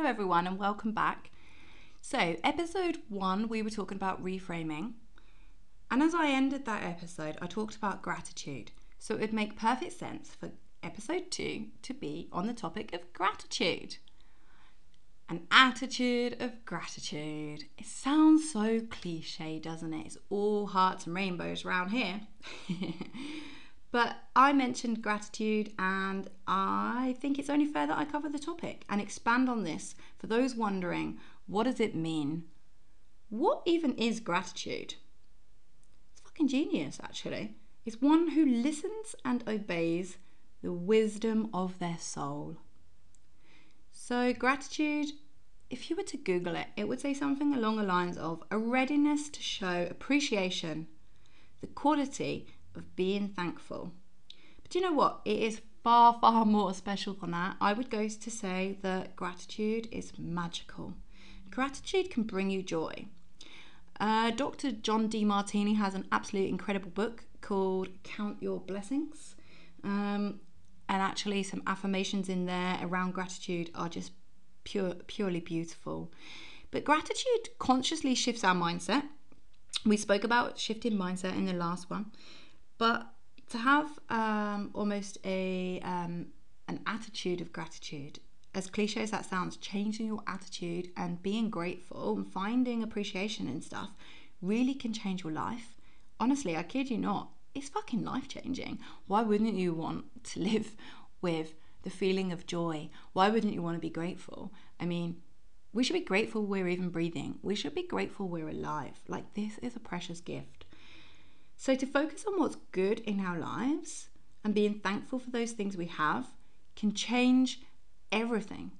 Hello, everyone, and welcome back. So, episode one, we were talking about reframing. And as I ended that episode, I talked about gratitude. So, it would make perfect sense for episode two to be on the topic of gratitude. An attitude of gratitude. It sounds so cliche, doesn't it? It's all hearts and rainbows around here. but I mentioned gratitude, and I think it's only fair that I cover the topic and expand on this for those wondering what does it mean? What even is gratitude? It's fucking genius, actually. It's one who listens and obeys the wisdom of their soul. So, gratitude, if you were to Google it, it would say something along the lines of a readiness to show appreciation, the quality of being thankful. But you know what? It is far, far more special than that. I would go to say that gratitude is magical. Gratitude can bring you joy. Uh, Dr. John Demartini has an absolute incredible book called Count Your Blessings. Um, and actually, some affirmations in there around gratitude are just pure, purely beautiful. But gratitude consciously shifts our mindset. We spoke about shifting mindset in the last one, but to have um, almost a um, an attitude of gratitude as cliche as that sounds, changing your attitude and being grateful and finding appreciation and stuff really can change your life. Honestly, I kid you not, it's fucking life changing. Why wouldn't you want to live with the feeling of joy? Why wouldn't you want to be grateful? I mean, we should be grateful we're even breathing. We should be grateful we're alive. Like, this is a precious gift. So, to focus on what's good in our lives and being thankful for those things we have can change everything.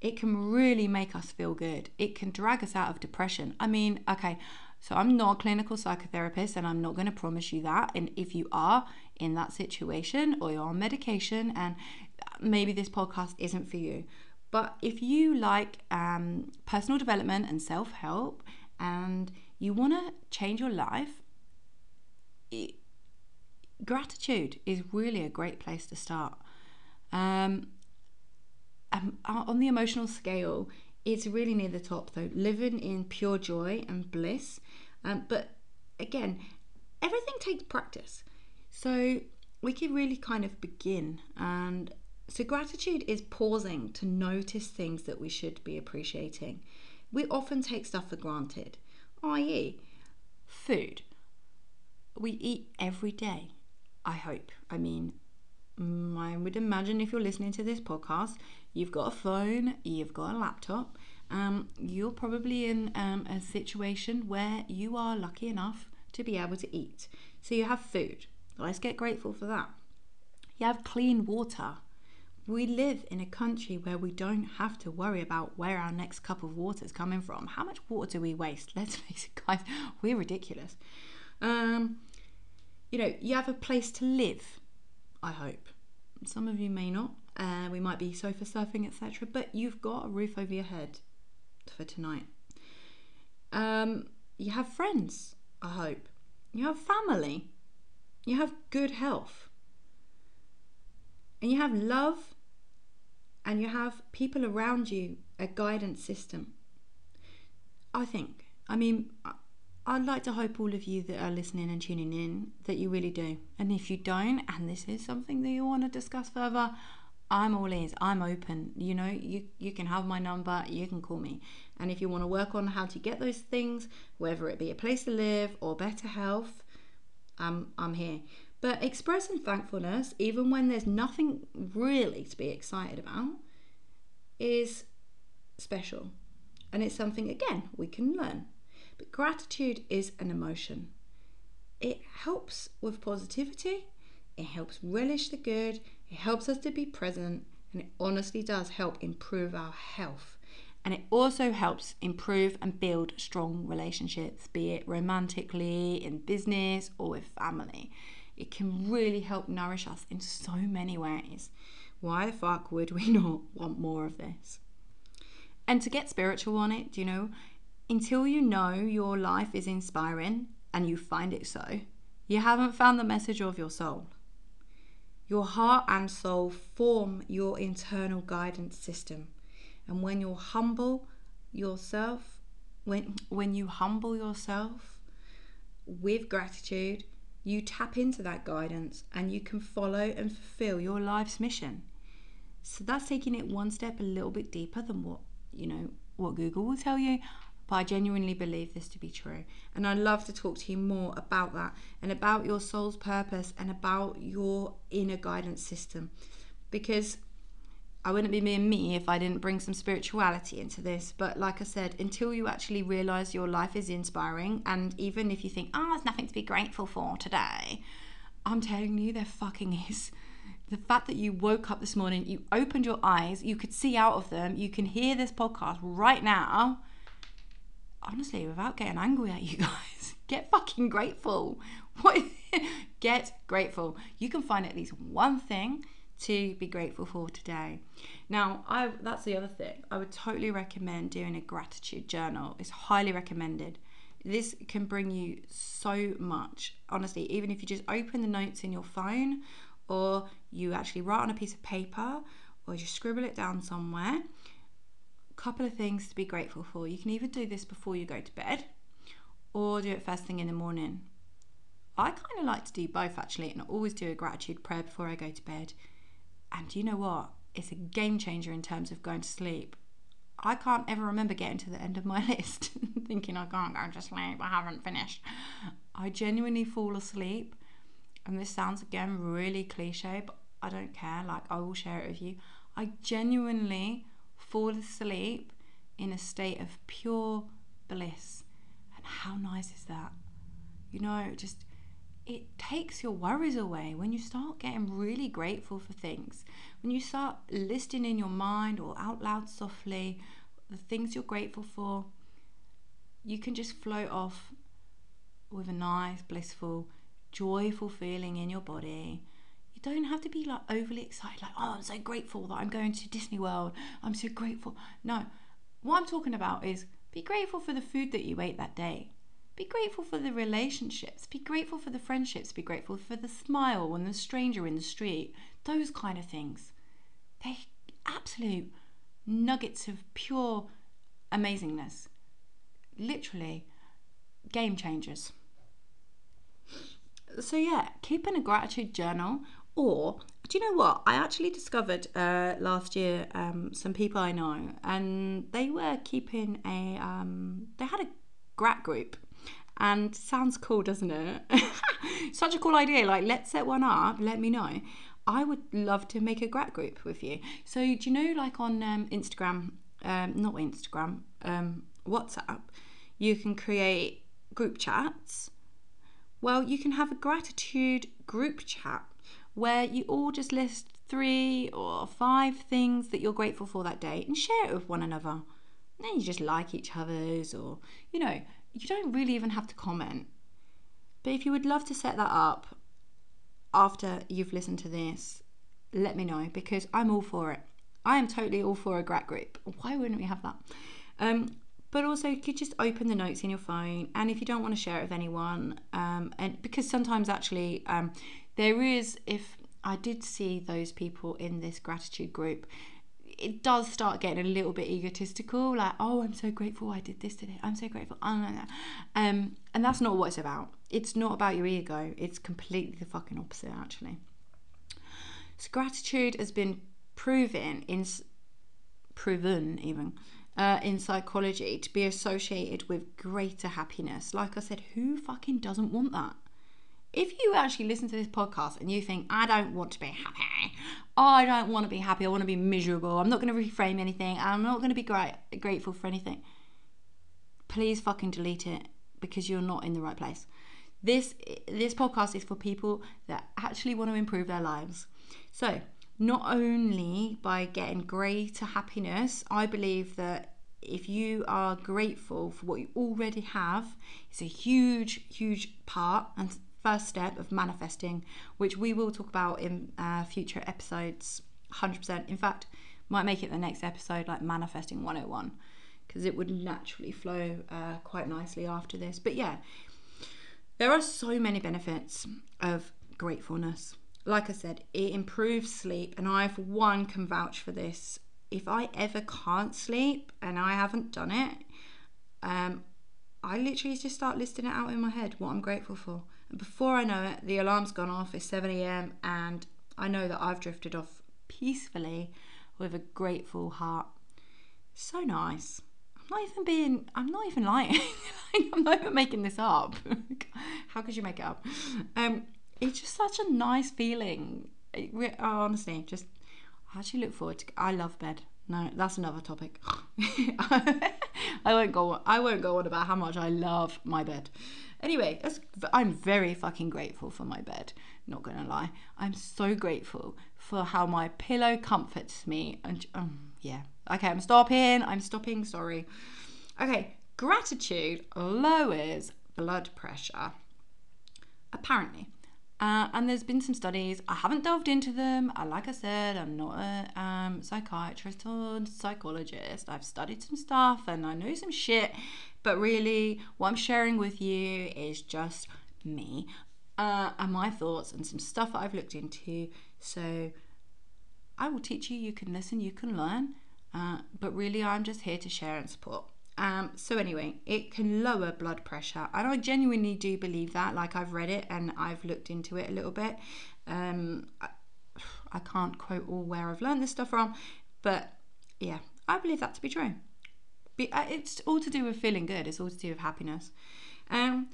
It can really make us feel good. It can drag us out of depression. I mean, okay, so I'm not a clinical psychotherapist and I'm not going to promise you that. And if you are in that situation or you're on medication and maybe this podcast isn't for you, but if you like um, personal development and self help and you want to change your life, it, gratitude is really a great place to start. Um, um, on the emotional scale, it's really near the top though, living in pure joy and bliss. Um, but again, everything takes practice. So we can really kind of begin. And so gratitude is pausing to notice things that we should be appreciating. We often take stuff for granted, i.e., food. We eat every day, I hope. I mean, mm, I would imagine if you're listening to this podcast, you've got a phone, you've got a laptop, um, you're probably in um, a situation where you are lucky enough to be able to eat. So you have food. Let's get grateful for that. You have clean water. We live in a country where we don't have to worry about where our next cup of water is coming from. How much water do we waste? Let's face it, guys, we're ridiculous. Um, you know, you have a place to live, I hope. Some of you may not uh, we might be sofa surfing, etc. But you've got a roof over your head for tonight. Um, you have friends, I hope. You have family. You have good health. And you have love. And you have people around you, a guidance system. I think. I mean, I'd like to hope all of you that are listening and tuning in that you really do. And if you don't, and this is something that you want to discuss further, I'm all ears. I'm open. You know, you you can have my number. You can call me. And if you want to work on how to get those things, whether it be a place to live or better health, I'm I'm here. But expressing thankfulness, even when there's nothing really to be excited about, is special. And it's something again we can learn. But gratitude is an emotion. It helps with positivity. It helps relish the good it helps us to be present and it honestly does help improve our health. And it also helps improve and build strong relationships, be it romantically, in business, or with family. It can really help nourish us in so many ways. Why the fuck would we not want more of this? And to get spiritual on it, do you know, until you know your life is inspiring and you find it so, you haven't found the message of your soul. Your heart and soul form your internal guidance system. And when you're humble yourself, when when you humble yourself with gratitude, you tap into that guidance and you can follow and fulfill your life's mission. So that's taking it one step a little bit deeper than what, you know, what Google will tell you. But I genuinely believe this to be true. And I'd love to talk to you more about that and about your soul's purpose and about your inner guidance system. Because I wouldn't be being me if I didn't bring some spirituality into this. But like I said, until you actually realize your life is inspiring, and even if you think, oh, there's nothing to be grateful for today, I'm telling you, there fucking is. The fact that you woke up this morning, you opened your eyes, you could see out of them, you can hear this podcast right now. Honestly, without getting angry at you guys, get fucking grateful. What? get grateful. You can find at least one thing to be grateful for today. Now, I that's the other thing. I would totally recommend doing a gratitude journal. It's highly recommended. This can bring you so much. Honestly, even if you just open the notes in your phone or you actually write on a piece of paper or just scribble it down somewhere. Couple of things to be grateful for. You can either do this before you go to bed or do it first thing in the morning. I kind of like to do both actually, and I always do a gratitude prayer before I go to bed and you know what? It's a game changer in terms of going to sleep. I can't ever remember getting to the end of my list thinking I can't go to sleep, I haven't finished. I genuinely fall asleep, and this sounds again really cliche, but I don't care. Like, I will share it with you. I genuinely fall asleep in a state of pure bliss. And how nice is that? You know, just it takes your worries away when you start getting really grateful for things. When you start listing in your mind or out loud softly the things you're grateful for, you can just float off with a nice, blissful, joyful feeling in your body. You don't have to be like overly excited, like, oh, I'm so grateful that I'm going to Disney World. I'm so grateful. No, what I'm talking about is be grateful for the food that you ate that day be grateful for the relationships, be grateful for the friendships, be grateful for the smile when the stranger in the street, those kind of things. They're absolute nuggets of pure amazingness. Literally game changers. So, yeah, keeping a gratitude journal, or do you know what? I actually discovered uh, last year um, some people I know, and they were keeping a, um, they had a grat group and sounds cool, doesn't it? Such a cool idea. Like, let's set one up. Let me know. I would love to make a grat group with you. So, do you know, like on um, Instagram, um, not Instagram, um, WhatsApp, you can create group chats. Well, you can have a gratitude group chat where you all just list three or five things that you're grateful for that day and share it with one another. And then you just like each other's, or you know, you don't really even have to comment. But if you would love to set that up after you've listened to this, let me know because I'm all for it. I am totally all for a grat group. Why wouldn't we have that? Um, but also, you could just open the notes in your phone, and if you don't want to share it with anyone, um, and because sometimes actually um, there is, if I did see those people in this gratitude group it does start getting a little bit egotistical like oh i'm so grateful i did this today. I'm so grateful. Um, and that's not what it's about. It's not about your ego. It's completely the fucking opposite actually. So gratitude has been proven in proven even uh, in psychology to be associated with greater happiness. Like i said who fucking doesn't want that if you actually listen to this podcast and you think, I don't want to be happy, I don't want to be happy, I want to be miserable, I'm not going to reframe anything, I'm not going to be great, grateful for anything, please fucking delete it because you're not in the right place. This this podcast is for people that actually want to improve their lives. So, not only by getting greater happiness, I believe that if you are grateful for what you already have, it's a huge, huge part and first step of manifesting, which we will talk about in uh, future episodes 100%. In fact, might make it the next episode like manifesting 101 because it would naturally flow uh, quite nicely after this. But yeah, there are so many benefits of gratefulness. Like I said, it improves sleep, and I, for one, can vouch for this. if I ever can't sleep and I haven't done it, um, I literally just start listing it out in my head what I'm grateful for. Before I know it, the alarm's gone off. It's 7 a.m. and I know that I've drifted off peacefully with a grateful heart. So nice. I'm not even being, I'm not even lying. I'm not even making this up. How could you make it up? Um, it's just such a nice feeling. It, oh, honestly, just I actually look forward to. I love bed. No, that's another topic. I won't go. I won't go on about how much I love my bed. Anyway, I'm very fucking grateful for my bed. Not gonna lie, I'm so grateful for how my pillow comforts me. And um, yeah, okay, I'm stopping. I'm stopping. Sorry. Okay, gratitude lowers blood pressure. Apparently, uh, and there's been some studies. I haven't delved into them. I, like I said, I'm not a um, psychiatrist or psychologist. I've studied some stuff and I know some shit. But really, what I'm sharing with you is just me uh, and my thoughts and some stuff that I've looked into. So I will teach you. You can listen. You can learn. Uh, but really, I'm just here to share and support. Um, so anyway, it can lower blood pressure, and I genuinely do believe that. Like I've read it and I've looked into it a little bit. Um, I, I can't quote all where I've learned this stuff from, but yeah, I believe that to be true. Uh, it's all to do with feeling good. It's all to do with happiness. Um,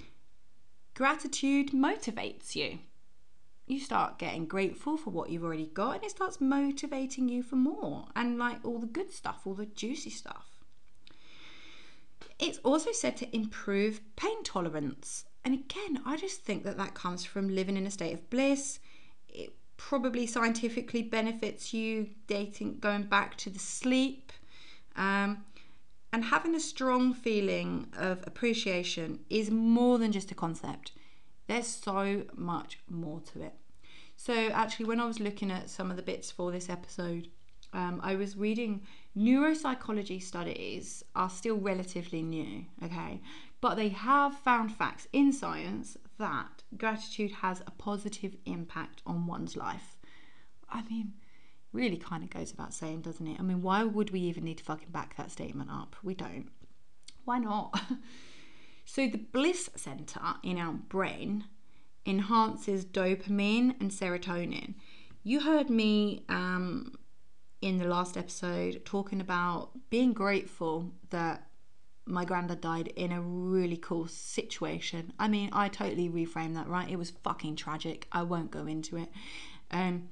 gratitude motivates you. You start getting grateful for what you've already got, and it starts motivating you for more and like all the good stuff, all the juicy stuff. It's also said to improve pain tolerance. And again, I just think that that comes from living in a state of bliss. It probably scientifically benefits you dating, going back to the sleep. Um, and having a strong feeling of appreciation is more than just a concept. There's so much more to it. So, actually, when I was looking at some of the bits for this episode, um, I was reading neuropsychology studies are still relatively new, okay, but they have found facts in science that gratitude has a positive impact on one's life. I mean, really kind of goes without saying, doesn't it? I mean, why would we even need to fucking back that statement up? We don't. Why not? so, the bliss center in our brain enhances dopamine and serotonin. You heard me um, in the last episode talking about being grateful that my granddad died in a really cool situation. I mean, I totally reframed that, right? It was fucking tragic. I won't go into it. Um,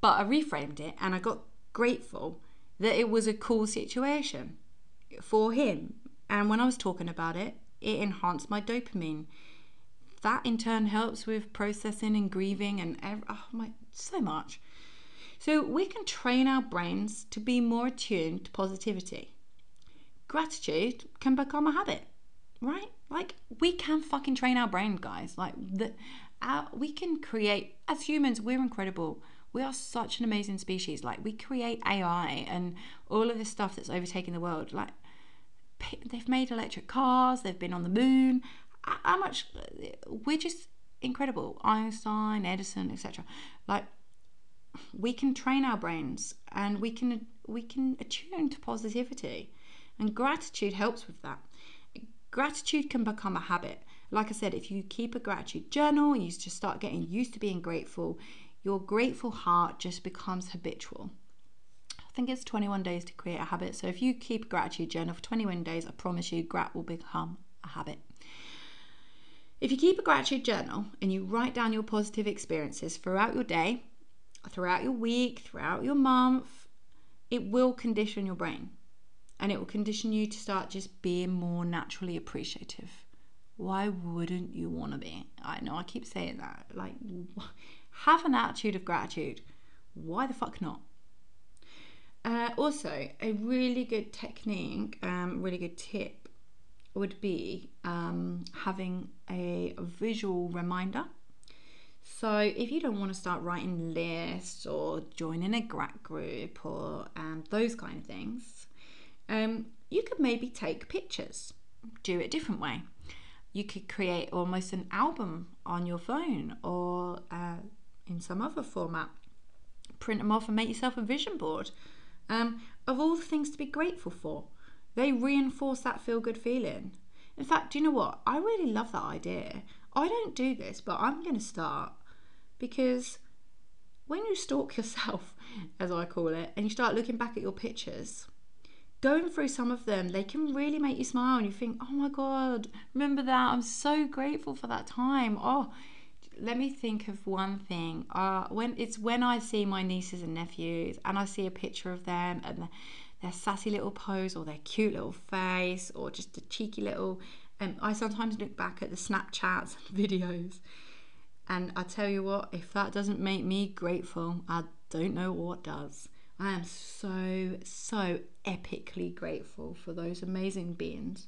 but I reframed it and I got grateful that it was a cool situation for him. And when I was talking about it, it enhanced my dopamine. That in turn helps with processing and grieving and oh my so much. So we can train our brains to be more attuned to positivity. Gratitude can become a habit, right? Like we can fucking train our brain, guys. Like the, our, we can create as humans. We're incredible. We are such an amazing species. Like we create AI and all of this stuff that's overtaking the world. Like they've made electric cars. They've been on the moon. How much? We're just incredible. Einstein, Edison, etc. Like we can train our brains and we can we can attune to positivity. And gratitude helps with that. Gratitude can become a habit. Like i said if you keep a gratitude journal you just start getting used to being grateful your grateful heart just becomes habitual. I think it's 21 days to create a habit. So if you keep a gratitude journal for 21 days i promise you grat will become a habit. If you keep a gratitude journal and you write down your positive experiences throughout your day throughout your week, throughout your month, it will condition your brain and it will condition you to start just being more naturally appreciative. Why wouldn't you want to be? I know I keep saying that. Like, have an attitude of gratitude. Why the fuck not? Uh, also, a really good technique, um, really good tip would be um, having a visual reminder so if you don't want to start writing lists or joining a grat group or um, those kind of things, um, you could maybe take pictures, do it a different way. You could create almost an album on your phone or uh, in some other format. Print them off and make yourself a vision board. um, of all the things to be grateful for. They reinforce that feel good feeling. In fact, do you know what? I really love that idea. I don't do this, but I'm going to start because when you stalk yourself, as I call it, and you start looking back at your pictures, going through some of them, they can really make you smile and you think, oh my God, remember that? I'm so grateful for that time. Oh, let me think of one thing. Uh, when it's when I see my nieces and nephews and I see a picture of them and their sassy little pose or their cute little face or just a cheeky little. Um, I sometimes look back at the Snapchats and videos, and I tell you what, if that doesn't make me grateful, I don't know what does. I am so, so epically grateful for those amazing beings.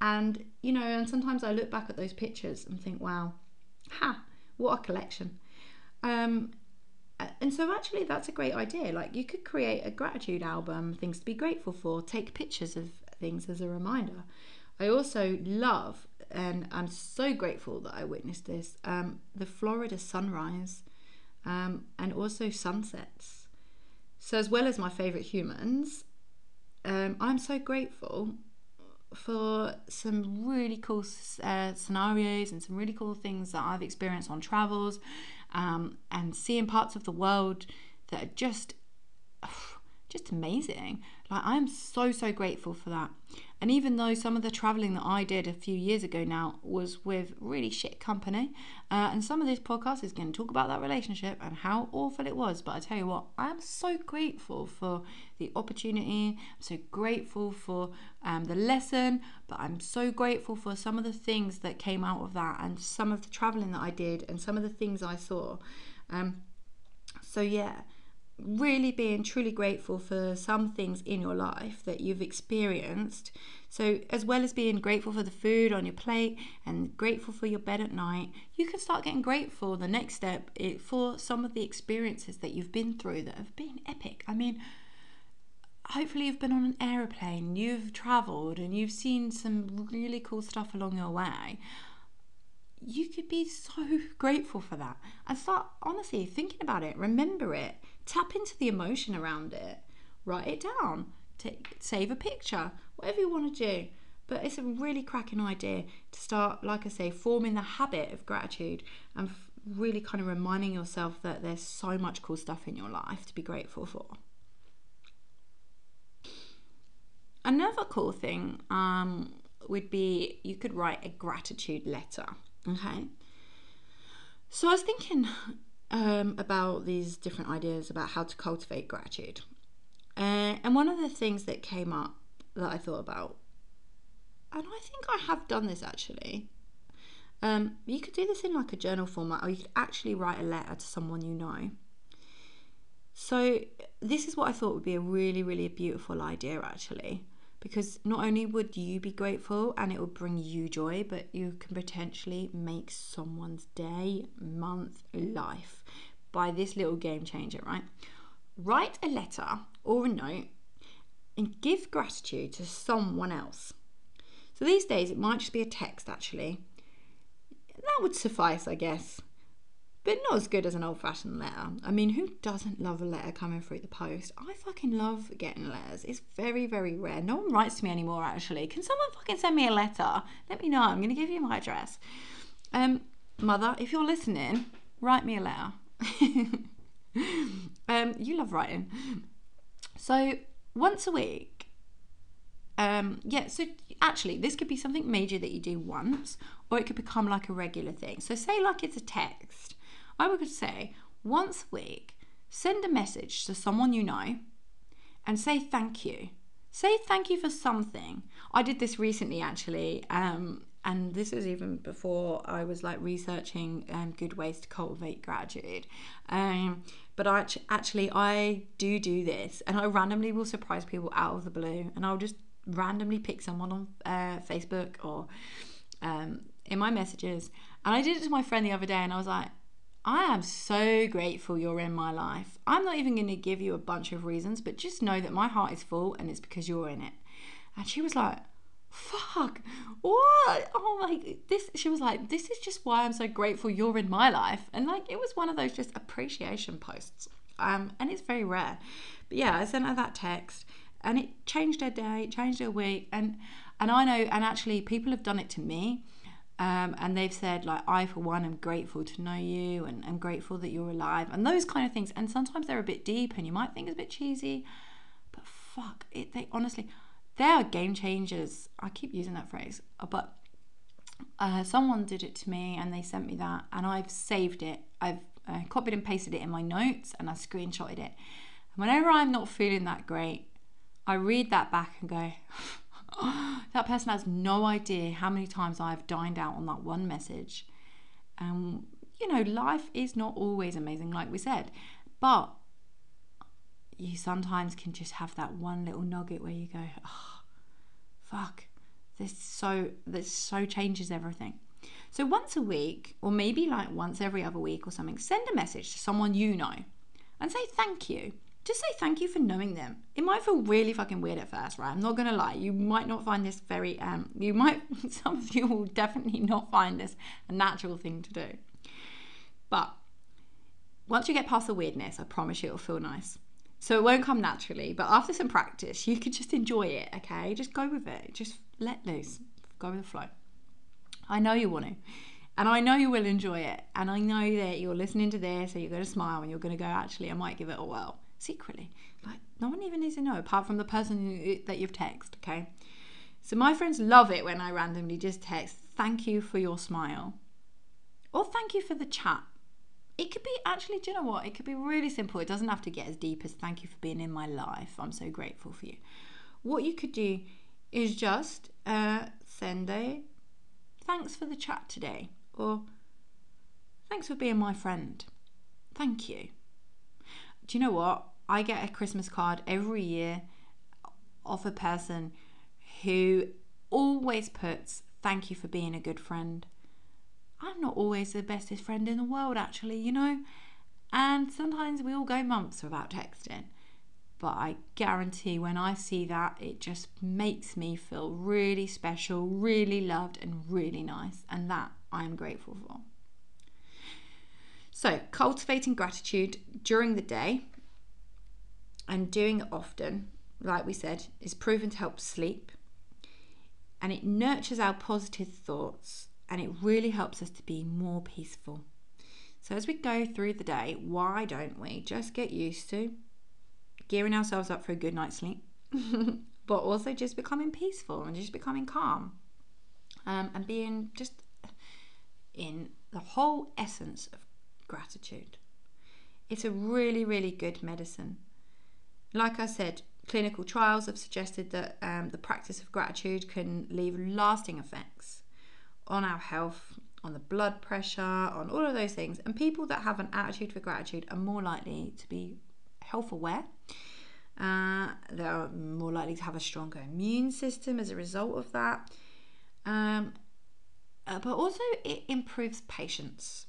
And, you know, and sometimes I look back at those pictures and think, wow, ha, what a collection. Um, and so actually that's a great idea like you could create a gratitude album things to be grateful for take pictures of things as a reminder i also love and i'm so grateful that i witnessed this um, the florida sunrise um, and also sunsets. So as well as my favorite humans um, i'm so grateful for some really cool uh, scenarios and some really cool things that I've experienced on travels um, and seeing parts of the world that are just just amazing. Like I am so so grateful for that. And even though some of the traveling that I did a few years ago now was with really shit company, uh, and some of this podcast is going to talk about that relationship and how awful it was. But I tell you what, I am so grateful for the opportunity. I'm so grateful for um, the lesson, but I'm so grateful for some of the things that came out of that and some of the traveling that I did and some of the things I saw. Um, so yeah really being truly grateful for some things in your life that you've experienced. So, as well as being grateful for the food on your plate and grateful for your bed at night, you can start getting grateful the next step eh, for some of the experiences that you've been through that have been epic. I mean, hopefully, you've been on an aeroplane, you've traveled, and you've seen some really cool stuff along your way you could be so grateful for that and start honestly thinking about it remember it tap into the emotion around it write it down take, save a picture whatever you want to do but it's a really cracking idea to start like i say forming the habit of gratitude and f- really kind of reminding yourself that there's so much cool stuff in your life to be grateful for another cool thing um, would be you could write a gratitude letter Okay. So I was thinking um, about these different ideas about how to cultivate gratitude. Uh, and one of the things that came up that I thought about, and I think I have done this actually. Um, you could do this in like a journal format, or you could actually write a letter to someone you know. So, this is what I thought would be a really, really beautiful idea actually because not only would you be grateful and it will bring you joy, but you can potentially make someone's day, month, life by this little game changer, right? Write a letter or a note and give gratitude to someone else. So these days it might just be a text actually. That would suffice, I guess but not as good as an old fashioned letter. I mean, who doesn't love a letter coming through the post? I fucking love getting letters. It's very, very rare. No one writes to me anymore, actually. Can someone fucking send me a letter? Let me know. I'm going to give you my address. Um, mother, if you're listening, write me a letter. um, you love writing. So, once a week, um, yeah, so actually, this could be something major that you do once, or it could become like a regular thing. So, say, like it's a text I would say once a week, send a message to someone you know and say thank you. Say thank you for something. I did this recently actually, um, and this was even before I was like researching um, good ways to cultivate gratitude. Um, but I actually I do do this, and I randomly will surprise people out of the blue, and I'll just randomly pick someone on uh, Facebook or um, in my messages. And I did it to my friend the other day, and I was like, I am so grateful you're in my life. I'm not even going to give you a bunch of reasons, but just know that my heart is full and it's because you're in it. And she was like, fuck, what? Oh my, this, she was like, this is just why I'm so grateful you're in my life. And like, it was one of those just appreciation posts. Um, and it's very rare. But yeah, I sent her that text and it changed her day, changed her week. And, and I know, and actually, people have done it to me. Um, and they've said, like, I, for one, am grateful to know you and I'm grateful that you're alive and those kind of things. And sometimes they're a bit deep and you might think it's a bit cheesy, but fuck it, they honestly, they are game changers. I keep using that phrase, but uh, someone did it to me and they sent me that and I've saved it. I've uh, copied and pasted it in my notes and I screenshotted it. And whenever I'm not feeling that great, I read that back and go, that person has no idea how many times I've dined out on that one message. Um, you know, life is not always amazing, like we said, but you sometimes can just have that one little nugget where you go, oh, fuck, this so this so changes everything. So once a week, or maybe like once every other week or something, send a message to someone you know and say thank you just say thank you for knowing them. It might feel really fucking weird at first, right? I'm not gonna lie. You might not find this very um you might some of you will definitely not find this a natural thing to do. But once you get past the weirdness, I promise you it'll feel nice. So it won't come naturally, but after some practice, you could just enjoy it, okay? Just go with it. Just let loose. Go with the flow. I know you want to. And I know you will enjoy it. And I know that you're listening to this and you're going to smile and you're going to go, actually, I might give it a whirl secretly. Like, no one even needs to know apart from the person that you've texted, okay? So, my friends love it when I randomly just text, thank you for your smile. Or thank you for the chat. It could be actually, do you know what? It could be really simple. It doesn't have to get as deep as thank you for being in my life. I'm so grateful for you. What you could do is just uh, send a thanks for the chat today or thanks for being my friend. Thank you. Do you know what? I get a Christmas card every year of a person who always puts thank you for being a good friend. I'm not always the bestest friend in the world, actually, you know. And sometimes we all go months without texting. But I guarantee when I see that, it just makes me feel really special, really loved, and really nice. And that I am grateful for. So, cultivating gratitude during the day and doing it often, like we said, is proven to help sleep and it nurtures our positive thoughts and it really helps us to be more peaceful. So, as we go through the day, why don't we just get used to gearing ourselves up for a good night's sleep, but also just becoming peaceful and just becoming calm um, and being just in the whole essence of gratitude? It's a really, really good medicine. Like I said, clinical trials have suggested that um, the practice of gratitude can leave lasting effects on our health, on the blood pressure, on all of those things. And people that have an attitude for gratitude are more likely to be health aware. Uh, they're more likely to have a stronger immune system as a result of that. Um, uh, but also, it improves patience.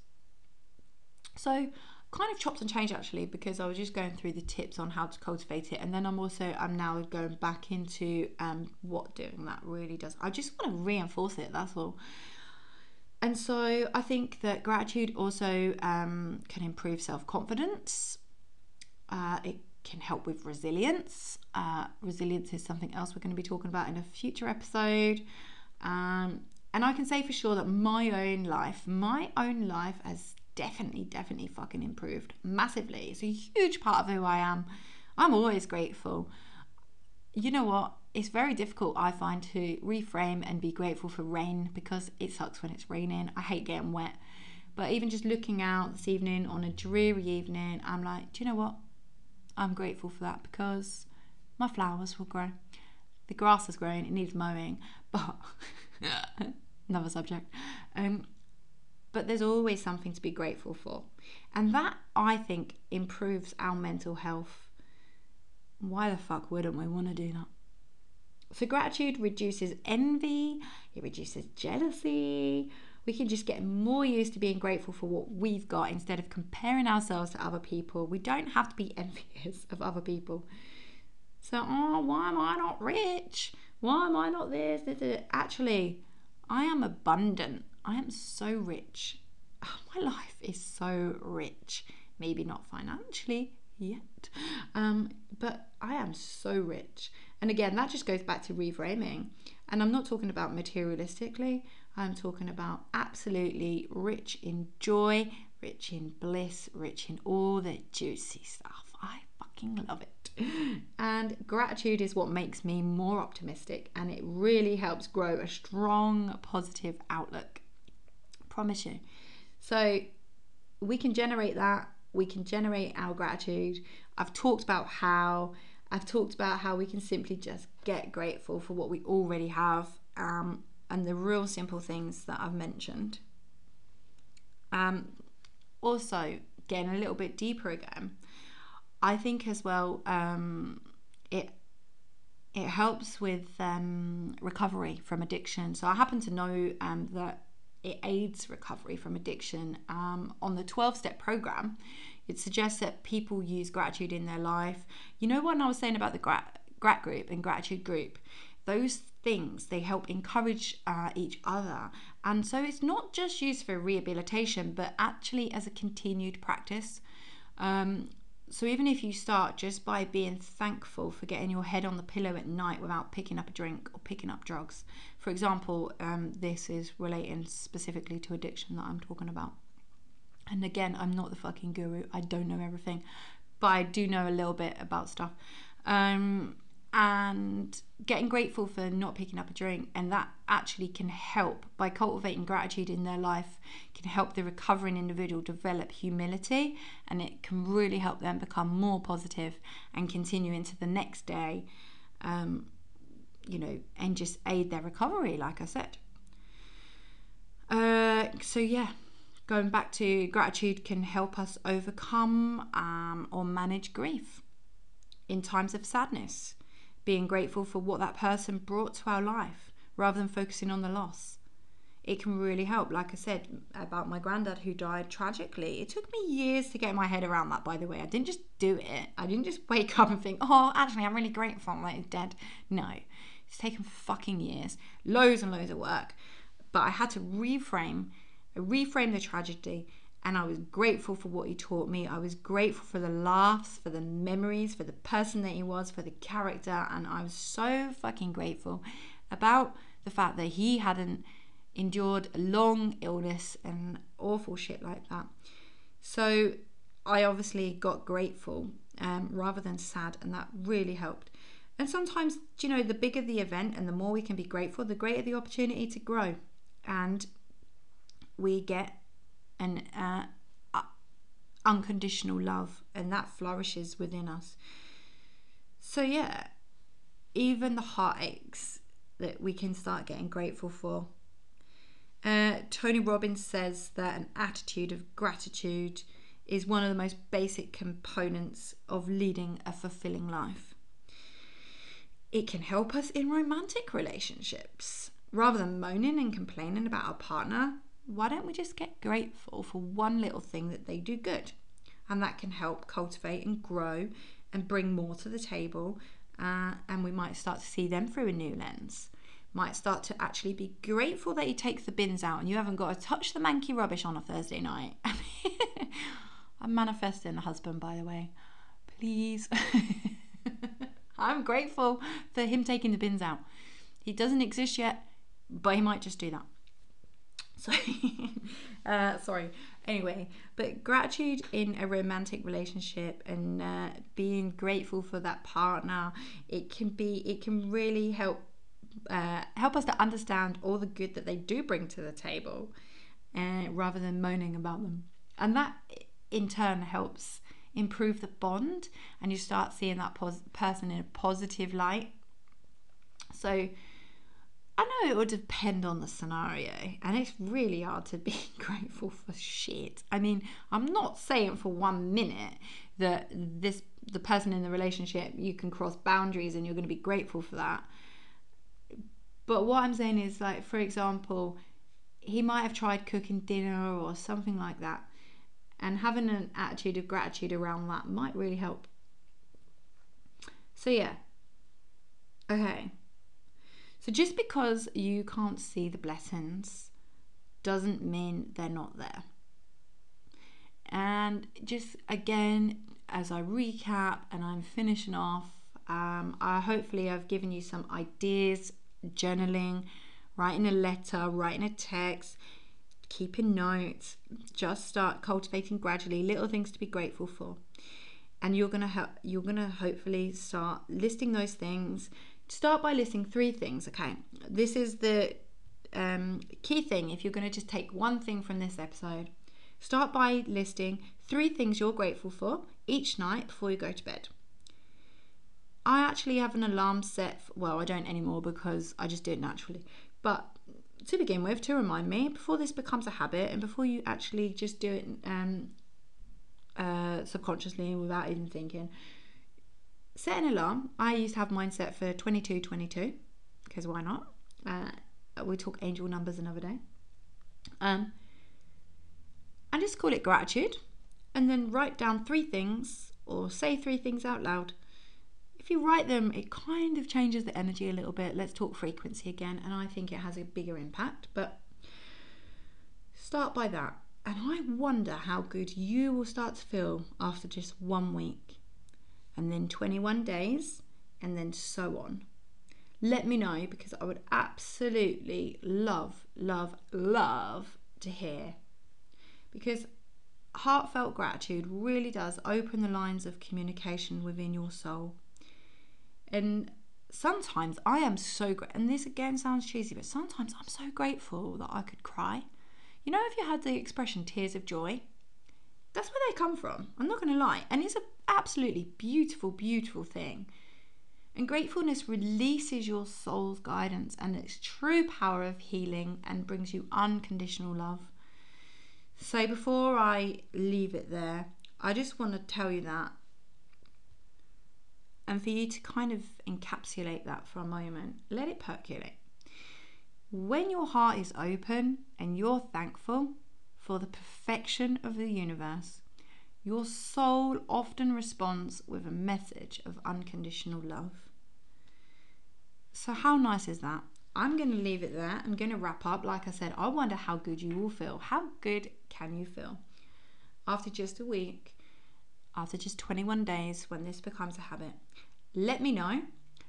So, kind of chopped and changed actually because I was just going through the tips on how to cultivate it and then I'm also I'm now going back into um, what doing that really does. I just want to reinforce it that's all. And so I think that gratitude also um, can improve self-confidence. Uh, it can help with resilience. Uh, resilience is something else we're going to be talking about in a future episode. Um, and I can say for sure that my own life, my own life has definitely, definitely fucking improved massively. It's a huge part of who I am. I'm always grateful. You know what? It's very difficult, I find, to reframe and be grateful for rain because it sucks when it's raining. I hate getting wet. But even just looking out this evening on a dreary evening, I'm like, do you know what? I'm grateful for that because my flowers will grow. The grass has grown, it needs mowing, but another subject. Um, but there's always something to be grateful for. And that, I think, improves our mental health. Why the fuck wouldn't we want to do that? So, gratitude reduces envy, it reduces jealousy. We can just get more used to being grateful for what we've got instead of comparing ourselves to other people. We don't have to be envious of other people. So, oh, why am I not rich? Why am I not this? Actually, I am abundant. I am so rich. Oh, my life is so rich. Maybe not financially yet. Um, but I am so rich. And again, that just goes back to reframing. And I'm not talking about materialistically, I'm talking about absolutely rich in joy, rich in bliss, rich in all the juicy stuff. I fucking love it. And gratitude is what makes me more optimistic and it really helps grow a strong positive outlook. Promise you. So we can generate that. We can generate our gratitude. I've talked about how I've talked about how we can simply just get grateful for what we already have um, and the real simple things that I've mentioned. Um, also, getting a little bit deeper again, I think as well um, it it helps with um, recovery from addiction. So I happen to know um, that it aids recovery from addiction. Um, on the 12 step program, it suggests that people use gratitude in their life. You know what I was saying about the grat, grat group and gratitude group? Those things they help encourage uh, each other and so it's not just used for rehabilitation but actually as a continued practice um, so even if you start just by being thankful for getting your head on the pillow at night without picking up a drink or picking up drugs for example um, this is relating specifically to addiction that i'm talking about. And again i'm not the fucking guru. I don't know everything but i do know a little bit about stuff. Um, and getting grateful for not picking up a drink and that actually can help. By cultivating gratitude in their life can help the recovering individual develop humility and it can really help them become more positive and continue into the next day um, you know and just aid their recovery like i said uh, so yeah going back to gratitude can help us overcome um, or manage grief in times of sadness being grateful for what that person brought to our life rather than focusing on the loss. It can really help. Like I said about my granddad who died tragically, it took me years to get my head around that, by the way. I didn't just do it, I didn't just wake up and think, oh, actually, I'm really grateful that he's dead. No, it's taken fucking years, loads and loads of work. But I had to reframe, reframe the tragedy and I was grateful for what he taught me. I was grateful for the laughs, for the memories, for the person that he was, for the character, and I was so fucking grateful about the fact that he hadn't endured a long illness and awful shit like that. So I obviously got grateful um, rather than sad, and that really helped. And sometimes, you know, the bigger the event and the more we can be grateful, the greater the opportunity to grow. And we get and uh, unconditional love, and that flourishes within us. So, yeah, even the heartaches that we can start getting grateful for. Uh, Tony Robbins says that an attitude of gratitude is one of the most basic components of leading a fulfilling life. It can help us in romantic relationships. Rather than moaning and complaining about our partner, why don't we just get grateful for one little thing that they do good? And that can help cultivate and grow and bring more to the table. Uh, and we might start to see them through a new lens. Might start to actually be grateful that he takes the bins out and you haven't got to touch the manky rubbish on a Thursday night. I'm manifesting a husband, by the way. Please. I'm grateful for him taking the bins out. He doesn't exist yet, but he might just do that. So, uh, sorry. Anyway, but gratitude in a romantic relationship and uh, being grateful for that partner, it can be, it can really help uh, help us to understand all the good that they do bring to the table, uh, rather than moaning about them. And that, in turn, helps improve the bond, and you start seeing that pos- person in a positive light. So I know it would depend on the scenario, and it's really hard to be grateful for shit. I mean, I'm not saying for one minute that this the person in the relationship you can cross boundaries and you're going to be grateful for that. But what I'm saying is, like, for example, he might have tried cooking dinner or something like that, and having an attitude of gratitude around that might really help. So, yeah. Okay. So just because you can't see the blessings doesn't mean they're not there. And just again, as I recap and I'm finishing off, um, I hopefully I've given you some ideas, journaling, writing a letter, writing a text, keeping notes. Just start cultivating gradually little things to be grateful for, and you're gonna help. You're gonna hopefully start listing those things. Start by listing three things. Okay, this is the um, key thing. If you're gonna just take one thing from this episode, start by listing three things you're grateful for each night before you go to bed. I actually have an alarm set. For, well, I don't anymore because I just do it naturally. But to begin with, to remind me before this becomes a habit and before you actually just do it um, uh, subconsciously without even thinking, set an alarm. I used to have mine set for 22 22 because why not? Uh, we talk angel numbers another day. Um, and just call it gratitude and then write down three things or say three things out loud if you write them, it kind of changes the energy a little bit. Let's talk frequency again, and I think it has a bigger impact. But start by that. And I wonder how good you will start to feel after just one week, and then 21 days, and then so on. Let me know because I would absolutely love, love, love to hear. Because heartfelt gratitude really does open the lines of communication within your soul. And sometimes I am so great, and this again sounds cheesy, but sometimes I'm so grateful that I could cry. You know, if you had the expression tears of joy, that's where they come from. I'm not going to lie. And it's an absolutely beautiful, beautiful thing. And gratefulness releases your soul's guidance and its true power of healing and brings you unconditional love. So, before I leave it there, I just want to tell you that and for you to kind of encapsulate that for a moment, let it percolate. When your heart is open and you're thankful for the perfection of the universe, your soul often responds with a message of unconditional love. So, how nice is that? I'm going to leave it there. I'm going to wrap up. Like I said, I wonder how good you will feel. How good can you feel after just a week after just 21 days when this becomes a habit. Let me know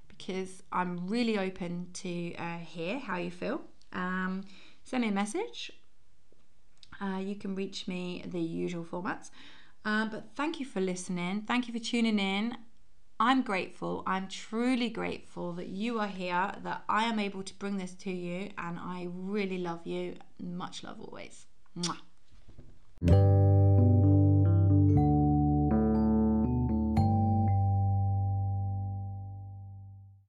because I'm really open to uh, hear how you feel. Um, send me a message. Uh, you can reach me the usual formats. Uh, but thank you for listening. Thank you for tuning in. I'm grateful. I'm truly grateful that you are here, that I am able to bring this to you, and I really love you. Much love always. Mwah.